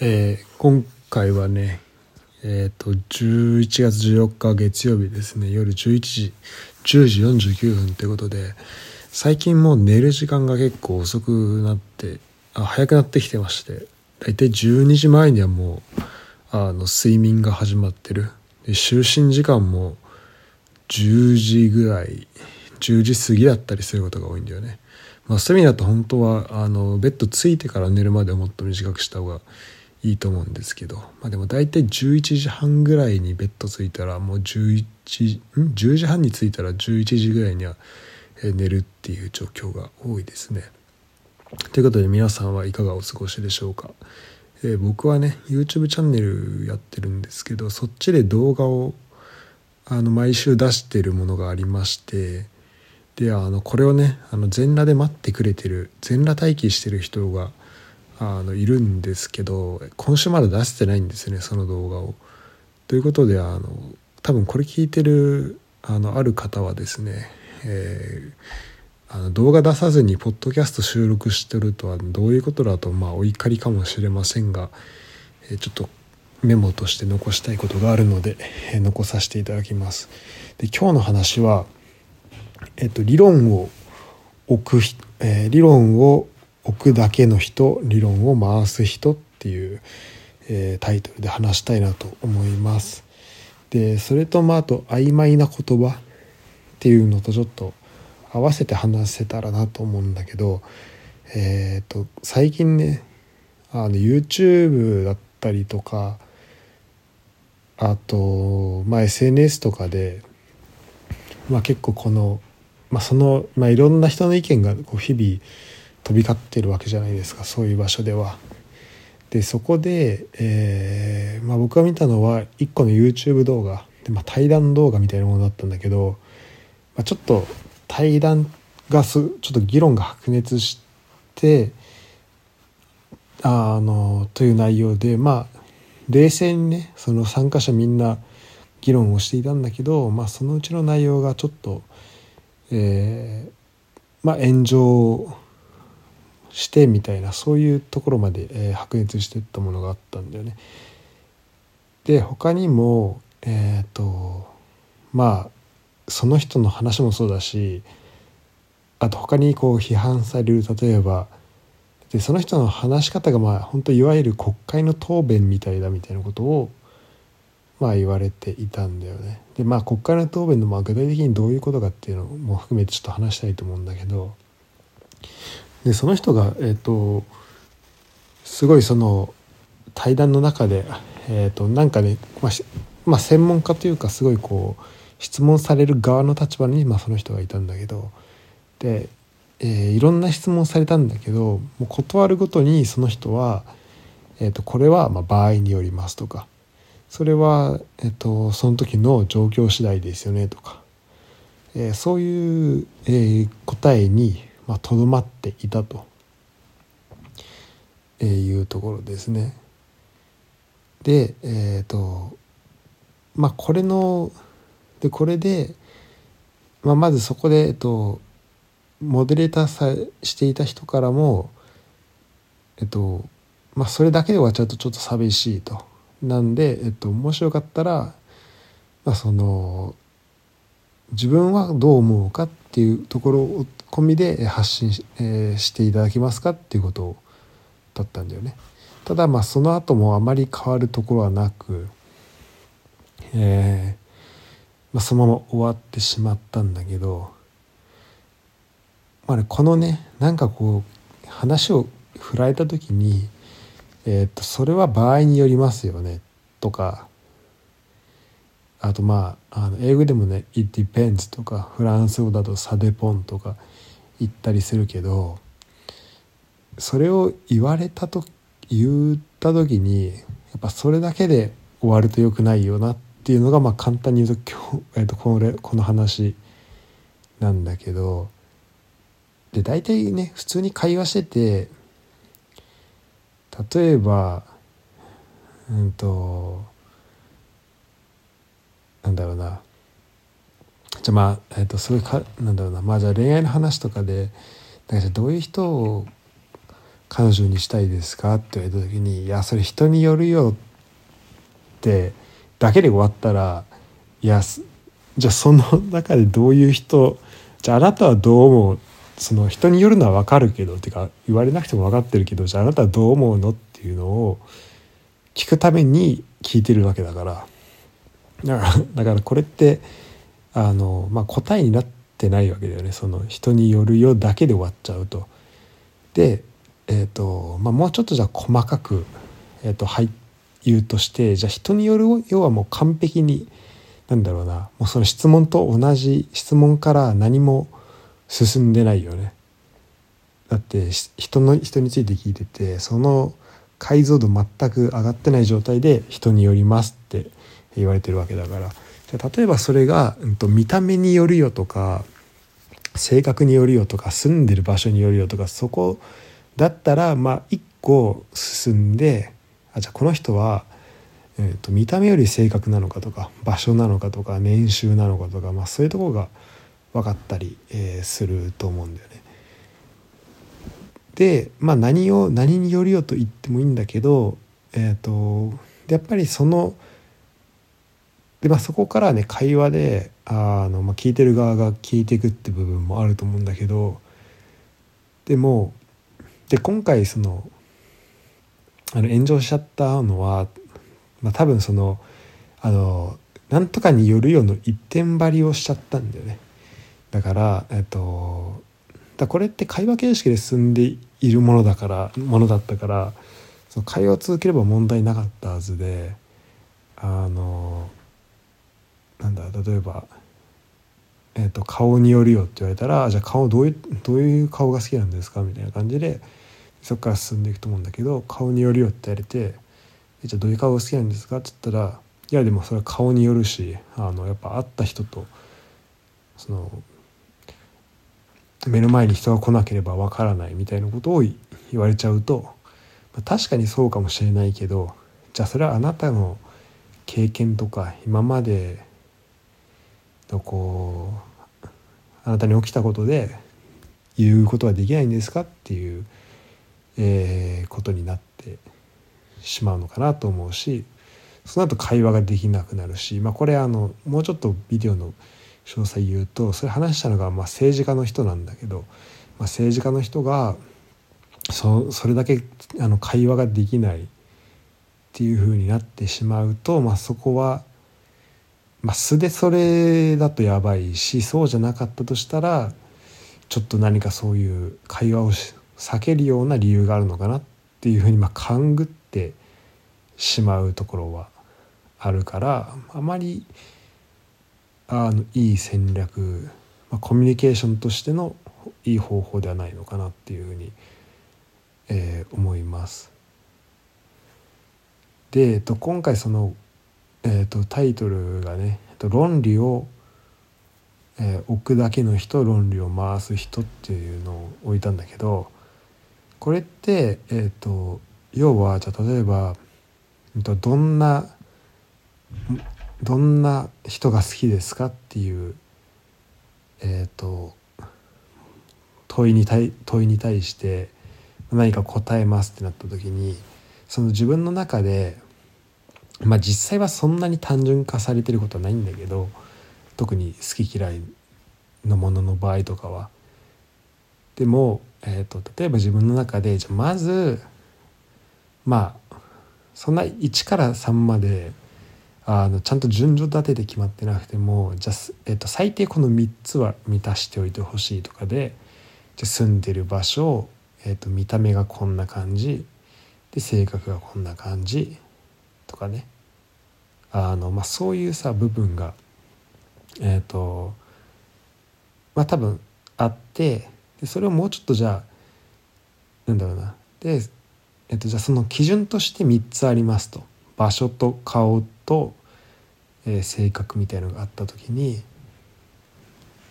えー、今回はねえっ、ー、と11月14日月曜日ですね。夜11時10時49分ってことで最近もう寝る時間が結構遅くなってあ早くなってきてまして大体12時前にはもうあの睡眠が始まってる。で就寝時間も10時ぐらい10時過ぎだったりすることが多いんだよね。まあそういう意味だと本当はあのベッドついてから寝るまでもっと短くした方がいいと思うんですけど、まあ、でも大体11時半ぐらいにベッド着いたらもう11ん？10時半に着いたら11時ぐらいには寝るっていう状況が多いですね。ということで皆さんはいかがお過ごしでしょうか？えー、僕はね YouTube チャンネルやってるんですけどそっちで動画をあの毎週出してるものがありましてであのこれをねあの全裸で待ってくれてる全裸待機してる人があのいるんですけど今週まだ出してないんですねその動画を。ということであの多分これ聞いてるあのある方はですね、えー、あの動画出さずにポッドキャスト収録してるとはどういうことだとまあお怒りかもしれませんが、えー、ちょっとメモとして残したいことがあるので、えー、残させていただきます。で今日の話は、えっと、理論を置く、え、理論を置くだけの人理論を回す人っていう、えー、タイトルで話したいなと思います。でそれとまああと曖昧な言葉っていうのとちょっと合わせて話せたらなと思うんだけど、えーと、最近ねあの YouTube だったりとかあと、まあ、SNS とかで、まあ、結構この、まあ、その、まあ、いろんな人の意見がこう日々飛び交ってるわけじゃないですかそういう場所では。でそこで、えーまあ、僕が見たのは1個の YouTube 動画で、まあ、対談動画みたいなものだったんだけど、まあ、ちょっと対談がすちょっと議論が白熱してあのという内容でまあ冷静にねその参加者みんな議論をしていたんだけど、まあ、そのうちの内容がちょっと、えーまあ、炎上してみたいなそういうところまで、えー、白熱していったものがあったんだよね。で他にもえっ、ー、とまあその人の話もそうだしあと他にこう批判される例えばでその人の話し方がまあ本当いわゆる国会の答弁みたいだみたいなことをまあ言われていたんだよね。でまあ国会の答弁のまあ具体的にどういうことかっていうのも含めてちょっと話したいと思うんだけどでその人が、えーと、すごいその対談の中で、えーと、なんかね、まあ、まあ、専門家というかすごいこう質問される側の立場に、まあ、その人がいたんだけどで、えー、いろんな質問されたんだけどもう断るごとにその人は、えーと、これはま場合によりますとかそれは、えー、とその時の状況次第ですよねとか、えー、そういう、えー、答えにまとど、まっていたとえいうところですね。でえっ、ー、とまあこれのでこれで、まあ、まずそこで、えっと、モデレーターさしていた人からもえっとまあそれだけで終わっちゃうとちょっと寂しいと。なんで、えっと、もしよかったら、まあ、その自分はどう思うかっていうところを込みで発信し,、えー、していただけますかっていうことだったんだよね。ただまあその後もあまり変わるところはなく、えーまあ、そのまま終わってしまったんだけど、まあね、このねなんかこう話を振られた時に、えー、っとそれは場合によりますよねとかあとまああの英語でもね「it depends」とかフランス語だと「サデポン」とか言ったりするけどそれを言われたと言った時にやっぱそれだけで終わるとよくないよなっていうのがまあ簡単に言うと今日、えー、とこれこの話なんだけどで大体ね普通に会話してて例えばうんとなんだろうな。じゃあまあ、えー、とすごいかなんだろうな。まあじゃあ恋愛の話とかでだかどういう人を彼女にしたいですか?」って言われた時に「いやそれ人によるよ」ってだけで終わったらいやじゃあその中でどういう人じゃああなたはどう思う？その人によるのは分かるけどっていうか言われなくても分かってるけどじゃああなたはどう思うの？っていうのを聞くために聞いてるわけだから。だからだからこれってあの、まあ、答えになってないわけだよねその人によるよだけで終わっちゃうと。で、えーとまあ、もうちょっとじゃあ細かく、えーと、はい言うとしてじゃ人によるよはもう完璧になんだろうなもうその質問と同じ質問から何も進んでないよね。だって人の人について聞いててその解像度全く上がってない状態で人によりますって言われてるわけだからじゃ例えばそれが、うん、と見た目によるよとか性格によるよとか住んでる場所によるよとかそこだったらまあ一個進んであじゃあこの人は、えー、と見た目より性格なのかとか場所なのかとか年収なのかとか、まあ、そういうところが分かったり、えー、すると思うんだよね。でまあ何を何によるよと言ってもいいんだけど、えーと、やっぱりそので、まあ、そこからね会話であの、まあ、聞いてる側が聞いていくって部分もあると思うんだけどでもで今回そのあの炎上しちゃったのは、まあ、多分そのあのなんとかによるよの一点張りをしちゃったんだよね。だからえっとだこれって会話形式で進んでいるものだからものだったからその会話を続ければ問題なかったはずであのなんだ例えば、えーと「顔によるよ」って言われたら「じゃあ顔どういうどういう顔が好きなんですか?」みたいな感じでそこから進んでいくと思うんだけど「顔によるよ」って言われて「じゃあどういう顔が好きなんですか?」って言ったら「いやでもそれは顔によるしあのやっぱ会った人とその目の前に人が来なければわからないみたいなことを言われちゃうと、まあ、確かにそうかもしれないけどじゃあそれはあなたの経験とか今までのこうあなたに起きたことで言うことはできないんですかっていう、えー、ことになってしまうのかなと思うしその後会話ができなくなるし、まあ、これあのもうちょっとビデオの詳細言うとそれ話したのがまあ政治家の人なんだけど、まあ、政治家の人がそそれだけあの会話ができないっていうふうになってしまうと、まあ、そこは、まあ、素でそれだとやばいしそうじゃなかったとしたらちょっと何かそういう会話を避けるような理由があるのかなっていうふうにまあ勘ぐってしまうところはあるからあまり。あのいい戦略、まあ、コミュニケーションとしてのいい方法ではないのかなっていうふうに、えー、思います。で、えっと、今回その、えーと、タイトルがね「論理を、えー、置くだけの人論理を回す人」っていうのを置いたんだけどこれって、えーと要はじゃあ例えばえー、とどんなどんな人が好きですかっていう、えーと、問いに対問いに対して何か答えますってなった時にその自分の中でまあ実際はそんなに単純化されてることはないんだけど特に好き嫌いのものの場合とかは。でも、えーと、例えば自分の中でじゃまずまあそんな1から3まであのちゃんと順序立てて決まってなくてもじゃあ、えっと、最低この3つは満たしておいてほしいとかでじゃ住んでる場所、えっと、見た目がこんな感じで性格がこんな感じとかね。あの、まあ、そういうさ部分がえっ、とまあ多分あってでそれをもうちょっとじゃあなんだろうな。で、えっと、じゃあその基準として3つありますと。場所と顔とえー、性格みたいのがあった時に、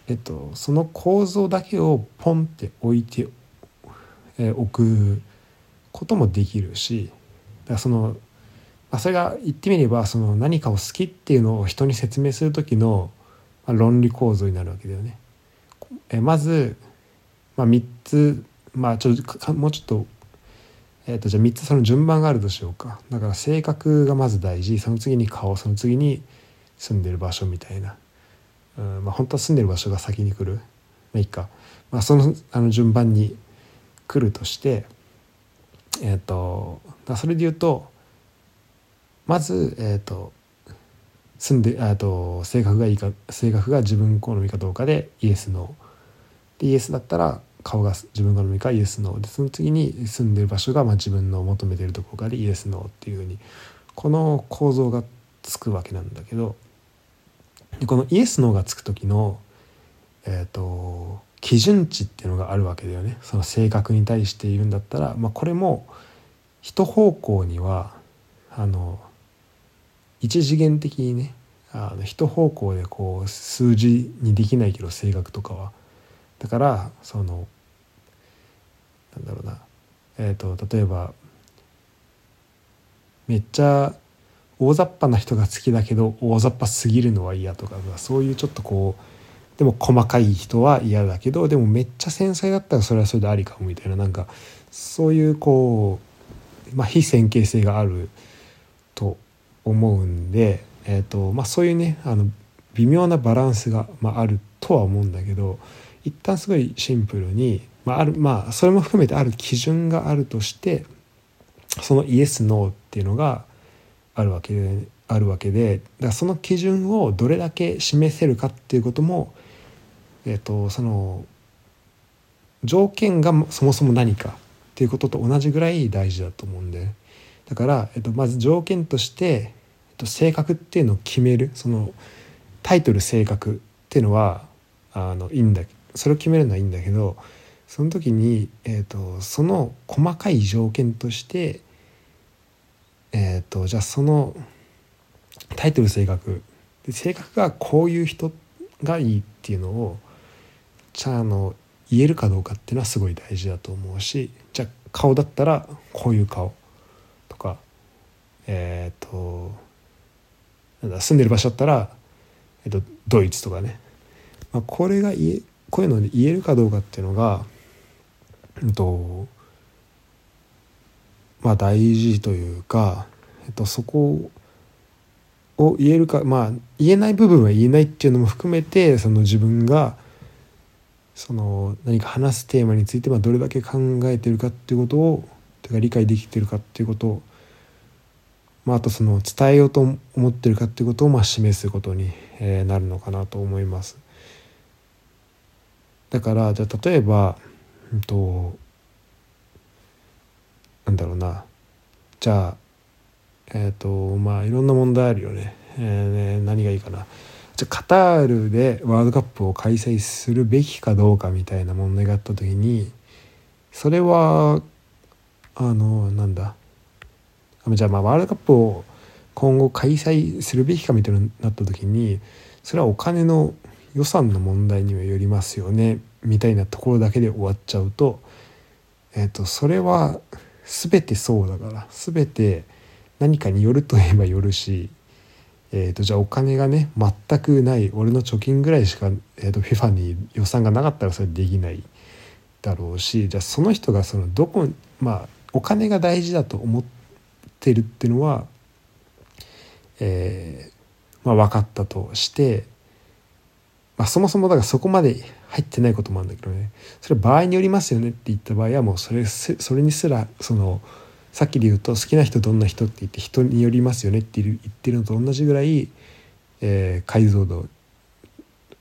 えっと、その構造だけをポンって置いて、えー、おくこともできるしだその、まあ、それが言ってみればその何かを好きっていうのを人に説明する時の、まあ、論理構造になるわけだよね。え、まず、まあ、3つ、まあ、ちょもうちょっとえー、とじゃあ3つその順番があるとしようか。だから性格がまず大事。その次に顔。その次に住んでる場所みたいな、うんまあ、本当は住んでる場所が先に来る。まあいいか、まあ、そのあの順番に来るとしてえっ、ー、とそれで言うとまずえっ、ー、と住んであと性格がいいか性格が自分好みかどうかでイエスノー。でイエスだったら顔が自分好みかイエスノー。でその次に住んでる場所がまあ自分の求めてるところかでイエスノーっていうふうにこの構造がつくわけなんだけどでこのイエスノーがつく時のえっ、ー、と基準値っていうのがあるわけだよね。その性格に対しているんだったら、まあ、これも一方向にはあの一次元的にねあの一方向でこう数字にできないけど性格とかは。だからそのなんだろうな。え、と例えばめっちゃ大雑把な人が好きだけど大雑把すぎるのは嫌とかそういうちょっとこうでも細かい人は嫌だけどでもめっちゃ繊細だったらそれはそれでありかもみたいななんかそういうこう、まあ、非線形性がある思うんで、えーとまあ、そういうねあの微妙なバランスが、まあ、あるとは思うんだけど一旦すごいシンプルに、まあ、あるまあそれも含めてある基準があるとしてそのイエス・ノーっていうのがあるわけであるわけでだその基準をどれだけ示せるかっていうことも、えーと、その条件がそもそも何かっていうことと同じぐらい大事だと思うんで。だから、えっと、まず条件として性格っていうのを決めるそのタイトル性格っていうのはあのいいんだそれを決めるのはいいんだけどその時に、えーと、その細かい条件として、えーと、じゃあそのタイトル性格性格がこういう人がいいっていうのをじゃあの言えるかどうかっていうのはすごい大事だと思うしじゃあ顔だったらこういう顔とかえっ、ー、と住んでる場所だったら、えっと、ドイツとかね、まあ、これが言えこういうので言えるかどうかっていうのが、うんとまあ、大事というか、えっと、そこを言えるかまあ言えない部分は言えないっていうのも含めてその自分がその何か話すテーマについてはどれだけ考えてるかっていうことをとか理解できてるかっていうことをまあ、あとその伝えようと思ってるかっていうことをまあ示すことになるのかなと思います。だからじゃあ例えば、うんと、なんだろうなじゃあえっ、ー、とまあいろんな問題あるよね,、えー、ね何がいいかな。じゃあカタールでワールドカップを開催するべきかどうかみたいな問題があった時にそれはあのなんだ？じゃあまあワールドカップを今後開催するべきかみたいになった時にそれはお金の予算の問題にはよりますよねみたいなところだけで終わっちゃうと,、えー、とそれは全てそうだから全て何かによるといえばよるし、えー、とじゃあお金がね全くない俺の貯金ぐらいしか、えー、と FIFA に予算がなかったらそれできないだろうしじゃあその人がそのどこまあお金が大事だと思ってってるっていうのは、えー、まあ、分かったとして、まあ、そもそもだからそこまで入ってないこともあるんだけどね。それ場合によりますよねって言った場合はもうそれそれにすらそのさっきで言うと好きな人どんな人って言って人によりますよねって言ってるのと同じぐらい、えー、解像度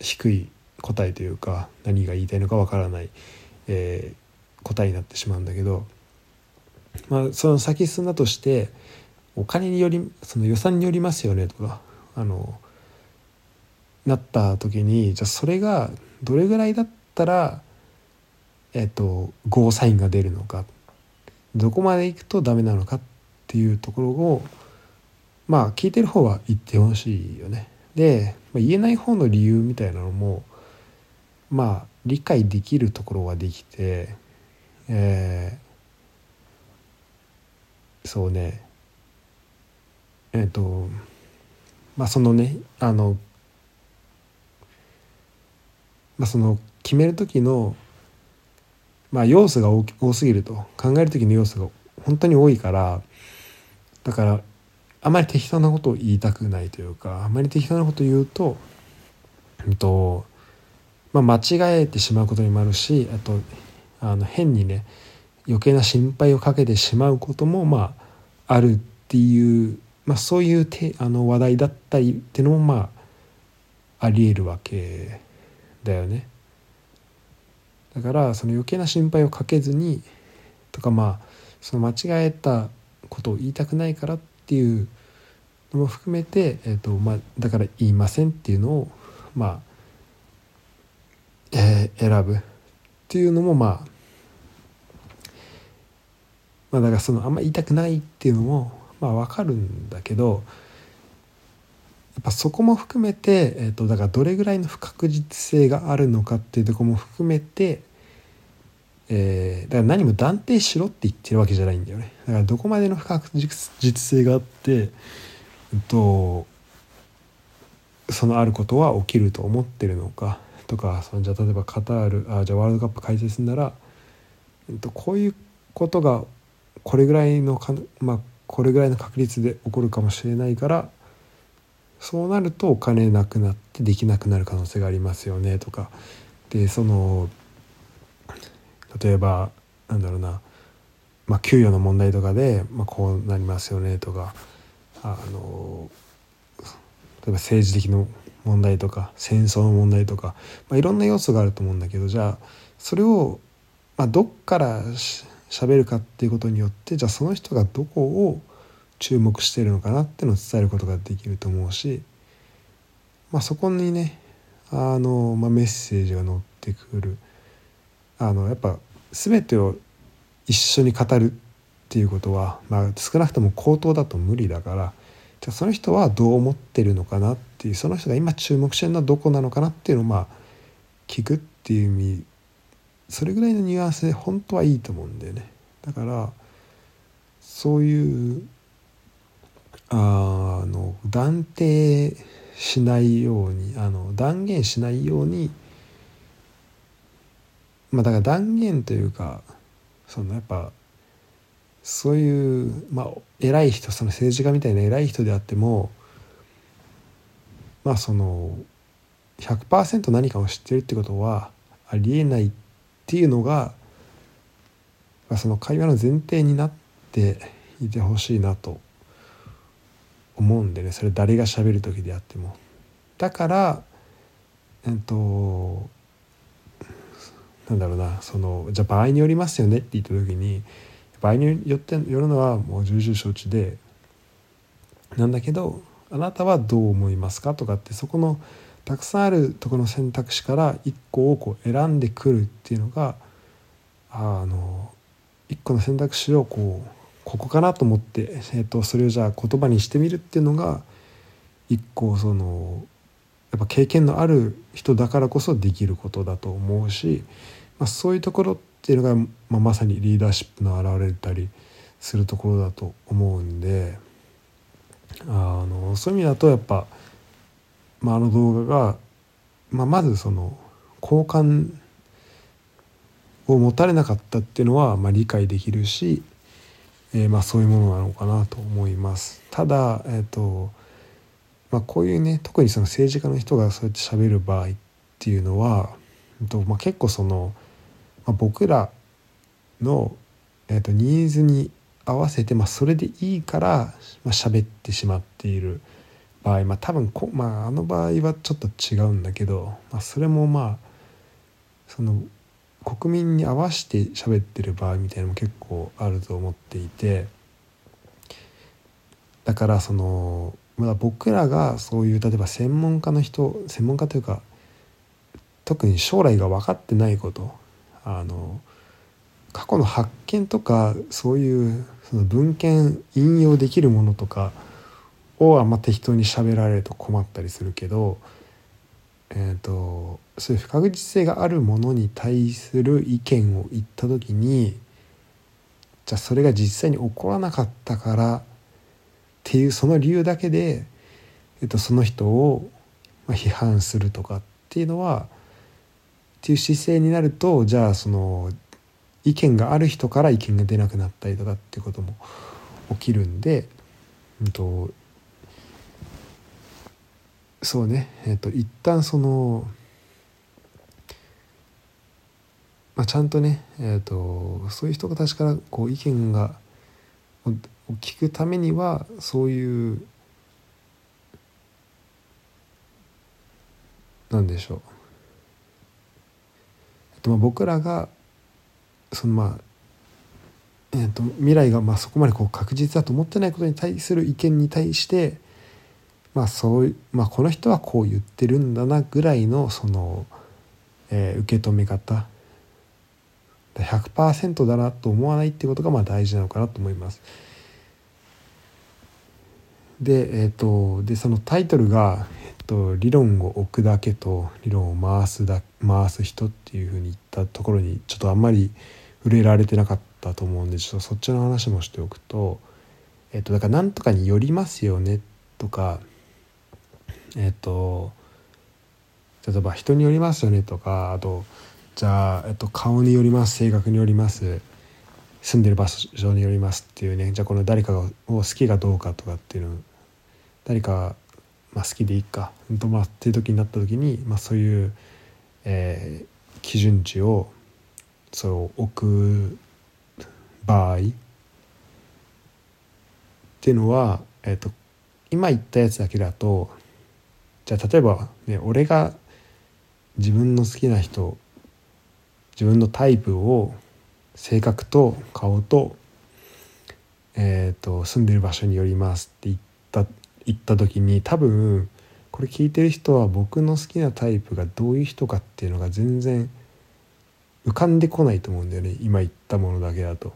低い答えというか何が言いたいのかわからない、えー、答えになってしまうんだけどまあ、その先進んだとしてお金によりその予算によりますよねとかあのなった時にじゃあそれがどれぐらいだったらえっとゴーサインが出るのかどこまで行くとダメなのかっていうところをまあ聞いてる方は言ってほしいよね。で、まあ、言えない方の理由みたいなのもまあ理解できるところはできて、えそうね。えっ、ー、とまあそのねあのまあその決める時のまあ要素が多すぎると考える時の要素が本当に多いからだからあまり適当なことを言いたくないというかあまり適当なことを言うと,、うんとまあ、間違えてしまうことにもあるしあとあの変にね余計な心配をかけてしまうこともまああるっていう、まあ、そういうてあの話題だったりっていうのもまあありえるわけだよね。だからその余計な心配をかけずにとかまあその間違えたことを言いたくないからっていうのも含めて、えーとまあ、だから言いませんっていうのをまあ、えー、選ぶっていうのもまあまあだからそのあんまり言いたくないっていうのもまあ分かるんだけどやっぱそこも含めて、えー、とだからどれぐらいの不確実性があるのかっていうとこも含めて、えー、だから何も断定しろって言ってるわけじゃないんだよね。だからどこまでの不確実性があって、えっと、そのあることは起きると思ってるのかとかそのじゃあ例えばカタールあじゃあワールドカップ開催するなら、えっと、こういうことがこれぐらいのか、まあ、これぐらいの確率で起こるかもしれないからそうなるとお金なくなってできなくなる可能性がありますよねとか。でその例えばなんだろうな、まあ、給与の問題とかで、まあ、こうなりますよねとか。あの例えば政治的な問題とか戦争の問題とか、まあ、いろんな要素があると思うんだけどじゃあそれを、まあ、どっからし喋るかっていうことによってじゃあその人がどこを注目してるのかなっていうのを伝えることができると思うし、まあ、そこにねあの、まあ、メッセージが載ってくる。あのやっぱ全てを一緒に語るっていうことは、まあ、少なくとも口頭だと無理だからじゃあその人はどう思ってるのかなっていうその人が今注目してるのはどこなのかなっていうのをまあ聞くっていう意味それぐらいのニュアンスで本当はいいと思うんだよね。だからそういうあの断定しないようにあの断言しないようにまあだから断言というかそのやっぱそういうまあ偉い人その政治家みたいな偉い人であってもまあその100%何かを知ってるってことはありえないってていうのがその会話の前提になっていてほしいなと思うんでねそれ誰がしゃべる時であっても。だからえっとなんだろうなそのじゃあ場合によりますよねって言った時に場合によってよるのはもう重々承知でなんだけどあなたはどう思いますかとかってそこのたくさんあるところの選択肢から1個をこう選んでくるっていうのがあの1個の選択肢をこうここかなと思って、えー、とそれをじゃあ言葉にしてみるっていうのが一個そのやっぱ経験のある人だからこそできることだと思うし、まあ、そういうところっていうのが、まあ、まさにリーダーシップの現れたりするところだと思うんであのそういう意味だとやっぱ、まあ、あの動画が、まあ、まずその好感を持たれなかったっていうのは、まあ、理解できるしえー、まあ、そういうものなのかなと思います。ただ、えーとまあ、こういうね特にその政治家の人がそうやって喋る場合っていうのは、えーとまあ、結構その、まあ、僕らの、えーと、ニーズに合わせて、まあ、それでいいから、まあ、喋ってしまっている場合、まあ、多分こ、まあ、あの場合はちょっと違うんだけど、まあ、それもまあその国民に合わせて喋ってる場合みたいなのも結構あると思っていてだからそのまだ僕らがそういう例えば専門家の人専門家というか特に将来が分かってないことあの過去の発見とかそういうその文献引用できるものとかをあんま適当に喋られると困ったりするけどえーと、そういう不確実性があるものに対する意見を言った時にじゃあそれが実際に起こらなかったからっていうその理由だけで、えーと、その人を批判するとかっていうのはっていう姿勢になるとじゃあその意見がある人から意見が出なくなったりとかっていうことも起きるんで、うんと、そうね。えっと一旦その、まあ、ちゃんとね、えっと、そういう人たちからこう意見がを聞くためにはそういうなんでしょう、えっと、まあ僕らがそのまあえーと、未来がまあそこまでこう確実だと思ってないことに対する意見に対してまあそうまあこの人はこう言ってるんだなぐらいのその、えー、受け止め方100%だなと思わないってことがまあ大事なのかなと思います。でえ、ー、とでそのタイトルが、え、ー、と「理論を置くだけと理論を回すだ回す人」っていうふうに言ったところにちょっとあんまり触れられてなかったと思うんでちょっとそっちの話もしておくと、えっと、だから何とかによりますよねとかえっと例えば人によりますよねとかあとじゃあ、えっと、顔によります性格によります住んでる場所によりますっていうねじゃあこの誰かを好きがどうかとかっていうの誰かまあ、好きでいいかと、まあ、っていう時になった時に、まあ、そういう、えー、基準値をそう置く場合っていうのは、えーと、今言ったやつだけだとじゃあ例えば、ね、俺が自分の好きな人自分のタイプを性格と顔と,、えーと、住んでる場所によりますって言った言った時に多分これ聞いてる人は僕の好きなタイプがどういう人かっていうのが全然浮かんでこないと思うんだよね今言ったものだけだと。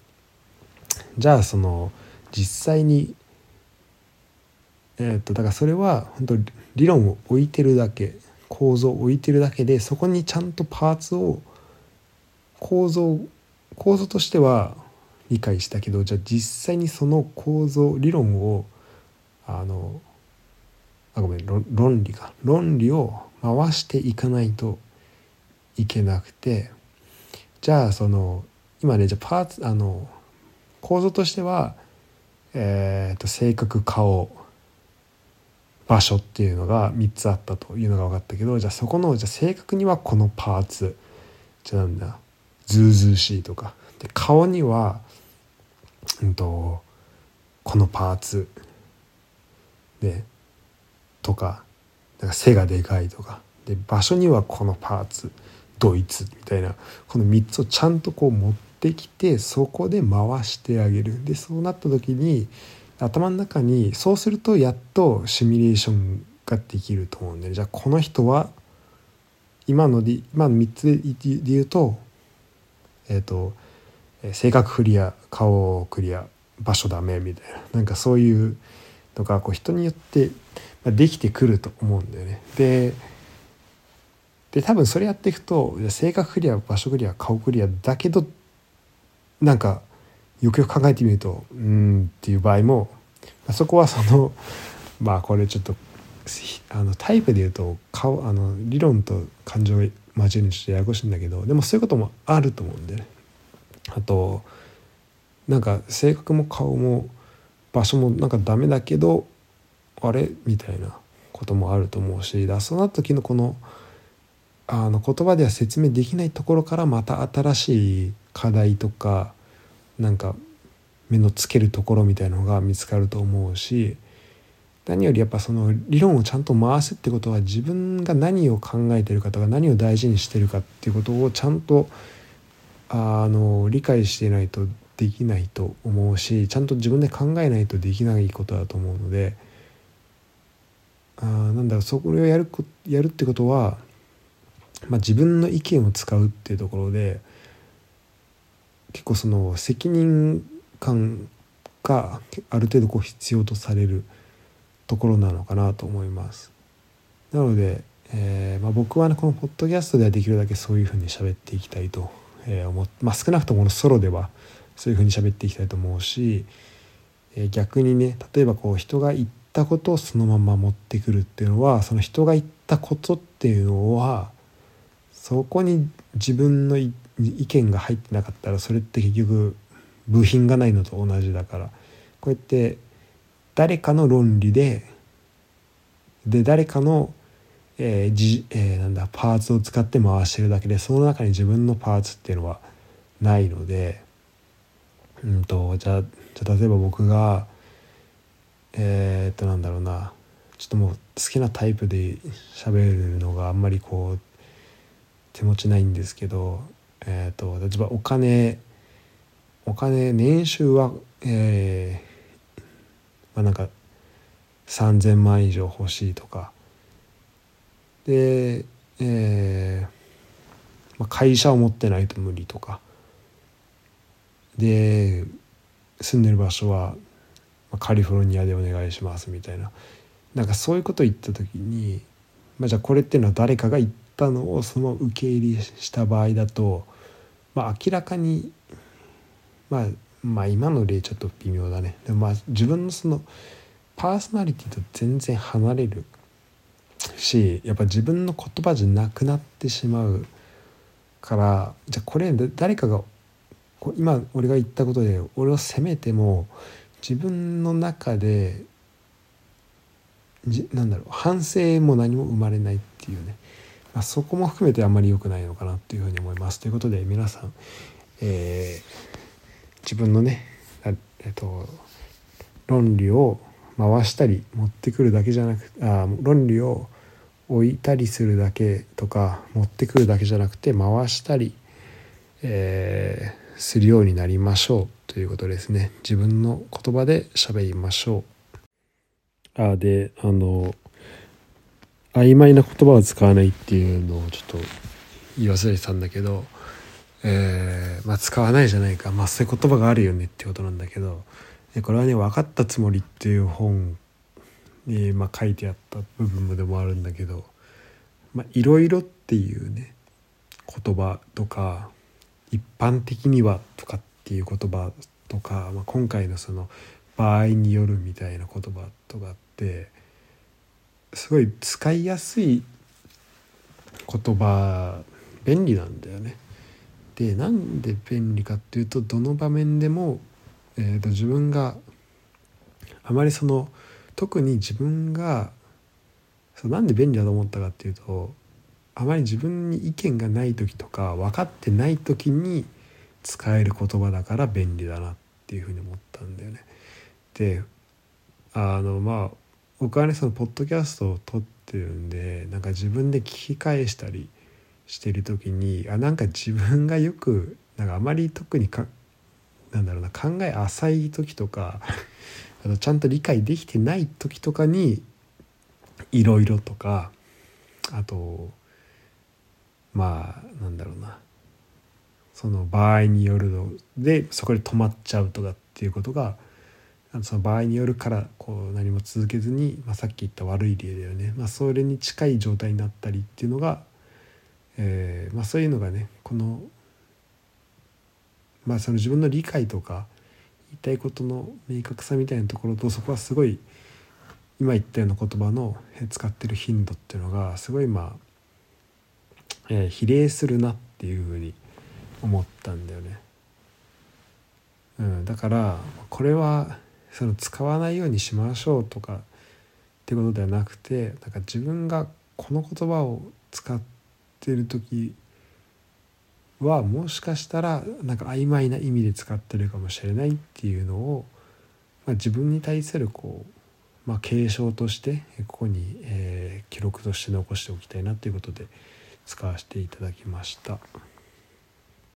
じゃあその実際にえー、っとだからそれは本当理論を置いてるだけ構造を置いてるだけでそこにちゃんとパーツを構造構造としては理解したけどじゃあ実際にその構造理論をあのあごめん論理か。論理を回していかないといけなくてじゃあその今ねじゃあパーツあの構造としては、えーと、性格顔場所っていうのが3つあったというのが分かったけどじゃあそこのじゃあ性格にはこのパーツ。じゃなんだずうずうしいとか。で顔には、うんと、このパーツ。でとかなんか背がでかいとか。で場所にはこのパーツ。ドイツ。みたいな。この3つをちゃんとこう持ってきてそこで回してあげる。でそうなった時に頭の中にそうするとやっとシミュレーションができると思うんでじゃあこの人は今ので今の3つで言うとえっ、ー、と性格クリア顔クリア場所ダメみたいななんかそういうのがこう人によってできてくると思うんだよね。でで多分それやっていくと性格クリア場所クリア顔クリアだけどなんかよくよく考えてみるとうんっていう場合もそこはその まあこれちょっとあのタイプで言うと顔あの理論と感情を交えるちょっとややこしいんだけどでもそういうこともあると思うんでね。あとなんか性格も顔も場所もなんかダメだけどあれみたいなこともあると思うしだそうなった時のこのあの言葉では説明できないところからまた新しい課題とかなんか目のつけるところみたいなのが見つかると思うし何よりやっぱその理論をちゃんと回すってことは自分が何を考えてるかとか何を大事にしてるかっていうことをちゃんとあの理解してないとできないと思うしちゃんと自分で考えないとできないことだと思うのであなんだろうそれをやるやるってことはまあ、自分の意見を使うっていうところで結構その責任感がある程度こう必要とされるところなのかなと思います。なので、えーまあ、僕は、ね、このポッドキャストではできるだけそういうふうに喋っていきたいと、えー、思まあ、少なくともこのソロではそういうふうに喋っていきたいと思うし、えー、逆にね例えばこう人が言ったことをそのまま持ってくるっていうのはその人が言ったことっていうのはそこに自分の言った意見が入ってなかったらそれって結局部品がないのと同じだから。こうやって誰かの論理でで誰かの、えーじえーなんだパーツを使って回してるだけでその中に自分のパーツっていうのはないので、うんとじゃじゃ例えば僕がえーっとなんだろうな。ちょっともう好きなタイプで喋るのがあんまりこう手持ちないんですけど、えー、と例えばお金お金年収はえーまあなんか3,000万以上欲しいとか。で、えーまあ、会社を持ってないと無理とか。で住んでる場所はカリフォルニアでお願いしますみたいな。なんかそういうこと言った時に、まあ、じゃあこれっていうのは誰かが言ったのをその受け入れした場合だと、まあ、明らかに、まあ、まあ今の例ちょっと微妙だね。でもまあ自分のそのパーソナリティと全然離れるしやっぱ自分の言葉じゃなくなってしまうからじゃあこれ誰かが今俺が言ったことで俺を責めても自分の中でじなんだろう反省も何も生まれないっていうね、まあ、そこも含めてあんまり良くないのかなっていうふうに思います。ということで皆さん、えー自分のね、えっと、論理を回したり持ってくるだけじゃなくあ論理を置いたりするだけとか持ってくるだけじゃなくて回したり、えーするようになりましょうということですね自分の言葉で喋りましょうあであの曖昧な言葉を使わないっていうのをちょっと言い忘れてたんだけど、えーまあ、使わないじゃないか、まあ、そういう言葉があるよねっていうことなんだけどこれはね「分かったつもり」っていう本に、まあ、書いてあった部分でもあるんだけど「、いろいろ」っていうね言葉とか一般的にはとかっていう言葉とか、まあ、今回のその場合によるみたいな言葉とかってすごい使いやすい言葉便利なんだよね。でなんで便利かっていうとどの場面でも、えー、と自分があまりその特に自分がそなんで便利だと思ったかっていうとあまり自分に意見がない時とか分かってない時に使える言葉だから便利だなっていうふうに思ったんだよね。であのまあ僕はねそのポッドキャストを撮ってるんでなんか自分で聞き返したりしてる時にあなんか自分がよくなんかあまり特にかなんだろうな考え浅い時とか あのちゃんと理解できてない時とかにいろいろとかあとまあなんだろうなその場合によるのでそこで止まっちゃうとかっていうことがその場合によるからこう何も続けずに、まあ、さっき言った悪い例だよね、まあ、それに近い状態になったりっていうのが、えーまあ、そういうのがねこの,、まあ、その自分の理解とか言いたいことの明確さみたいなところとそこはすごい今言ったような言葉の使ってる頻度っていうのがすごいまあえー、比例するなっていうふうに思ったんだよね。うん、だからこれはその使わないようにしましょうとかってことではなくてなんか自分がこの言葉を使ってる時はもしかしたらなんか曖昧な意味で使ってるかもしれないっていうのを、まあ、自分に対するこう、まあ、継承としてここに、えー、記録として残しておきたいなということで。使わせていただきました。